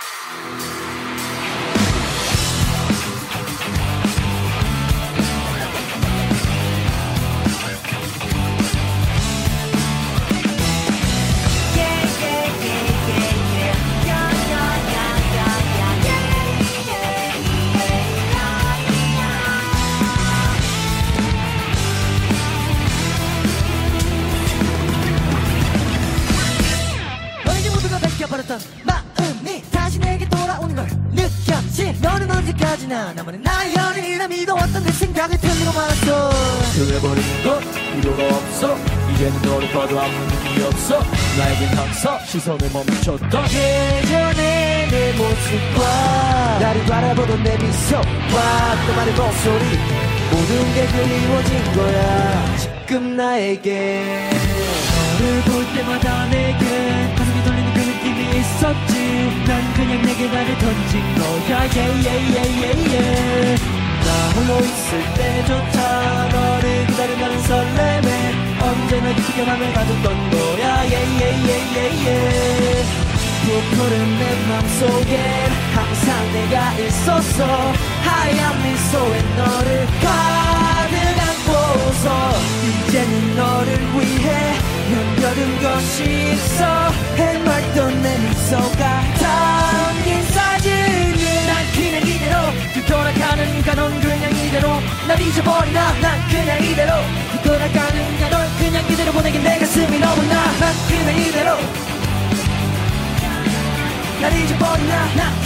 Música 베껴버렸던 마음이 다시 내게 돌아오는 걸 느꼈지. 너는 언제까지나 나만의 나의 연인이라 믿어왔던 내 생각을 틀리고 말았어. 그래버리는 건 필요가 없어. 이제는 너를 봐도 아무 의미 없어. 나에겐 항상 시선을 멈췄던 예전의 내 모습과 나를 바라보던 내 미소와 또 말의 목소리 모든 게 그리워진 거야. 지금 나에게 난 그냥 내게 나를 던진 거야. 예예예예예 나 홀로 있을 때조차 너를 기다린다는 설렘에 언제나 깊게 맘을 가졌던 거야. 예예예예예 부푸른 내 맘속엔 항상 내가 있었어 하얀 미소에 너를 가득 안고서 이제는 너를 위해 남겨둔 것이 있어 잊어버리나? 난 그냥 이대로. 뒤돌아가는가 널 그냥 이대로 보내긴 내 가슴이 너무나. 난 그냥 이대로. 날 잊어버리나? 난